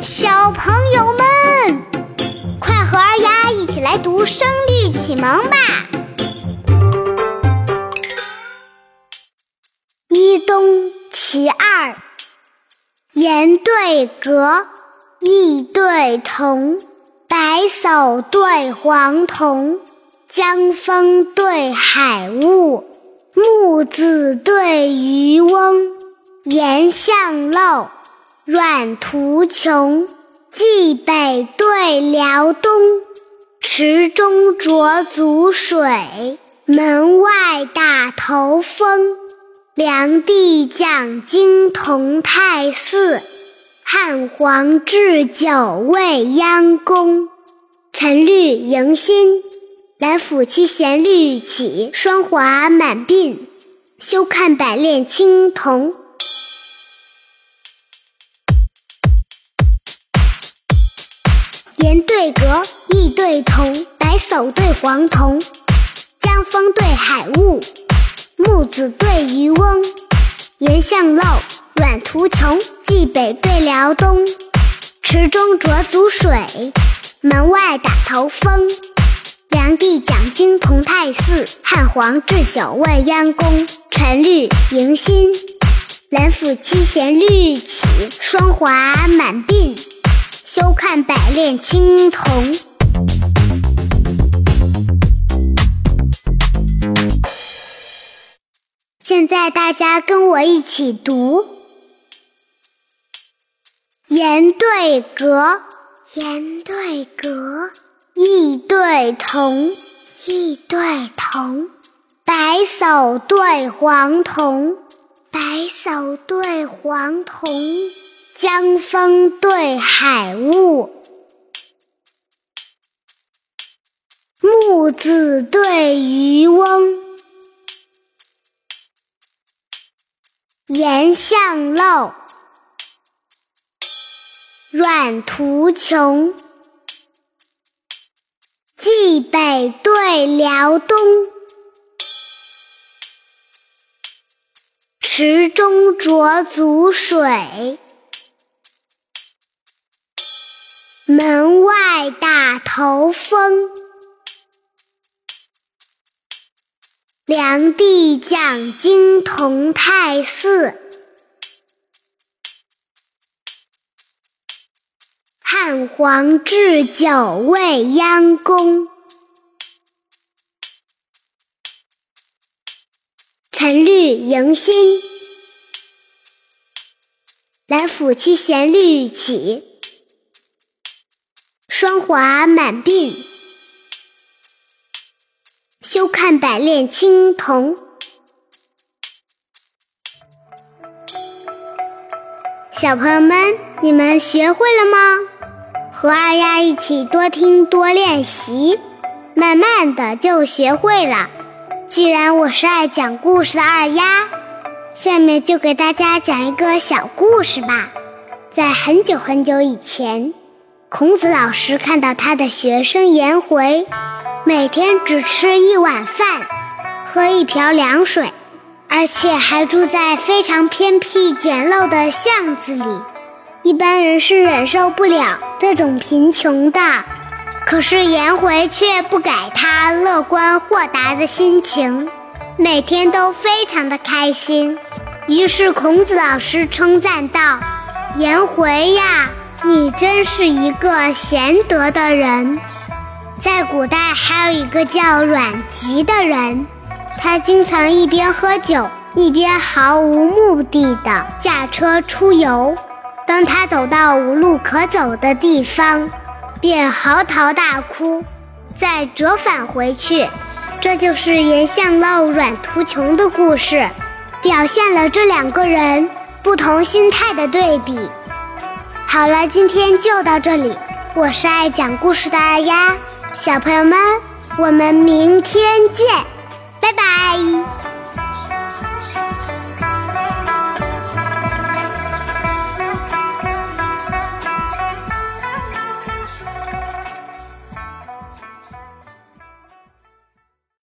小朋友们，快和二丫一起来读《声律启蒙》吧！一东其二，言对格，意对同，白叟对黄童，江风对海雾，木子对渔翁，岩象漏。阮途穷，冀北对辽东，池中浊足水，门外打头风。梁帝讲经同泰寺，汉皇置酒未央宫。陈绿迎新，南府七弦绿起，霜华满鬓，休看百炼青铜。言对格，意对同，白叟对黄童，江风对海雾，木子对渔翁，岩象漏，阮途穷，冀北对辽东，池中浊足水，门外打头风。梁帝讲经同泰寺，汉皇置酒未央宫。陈绿迎新，兰府七贤绿起，霜华满鬓。休看百炼青铜。现在大家跟我一起读：言对格，言对格；意对同，意对同；白叟对黄童，白叟对黄童。江风对海雾，木子对渔翁，岩象漏，阮途穷，冀北对辽东，池中浊足水。门外打头风，梁帝讲经同泰寺，汉皇置酒未央宫。陈绿迎新，兰甫七弦绿起。霜华满鬓，休看百炼青铜。小朋友们，你们学会了吗？和二丫一起多听多练习，慢慢的就学会了。既然我是爱讲故事的二丫，下面就给大家讲一个小故事吧。在很久很久以前。孔子老师看到他的学生颜回，每天只吃一碗饭，喝一瓢凉水，而且还住在非常偏僻简陋的巷子里，一般人是忍受不了这种贫穷的。可是颜回却不改他乐观豁达的心情，每天都非常的开心。于是孔子老师称赞道：“颜回呀。”你真是一个贤德的人。在古代，还有一个叫阮籍的人，他经常一边喝酒，一边毫无目的的驾车出游。当他走到无路可走的地方，便嚎啕大哭，再折返回去。这就是颜巷漏、阮途穷的故事，表现了这两个人不同心态的对比。好了，今天就到这里。我是爱讲故事的二丫，小朋友们，我们明天见，拜拜。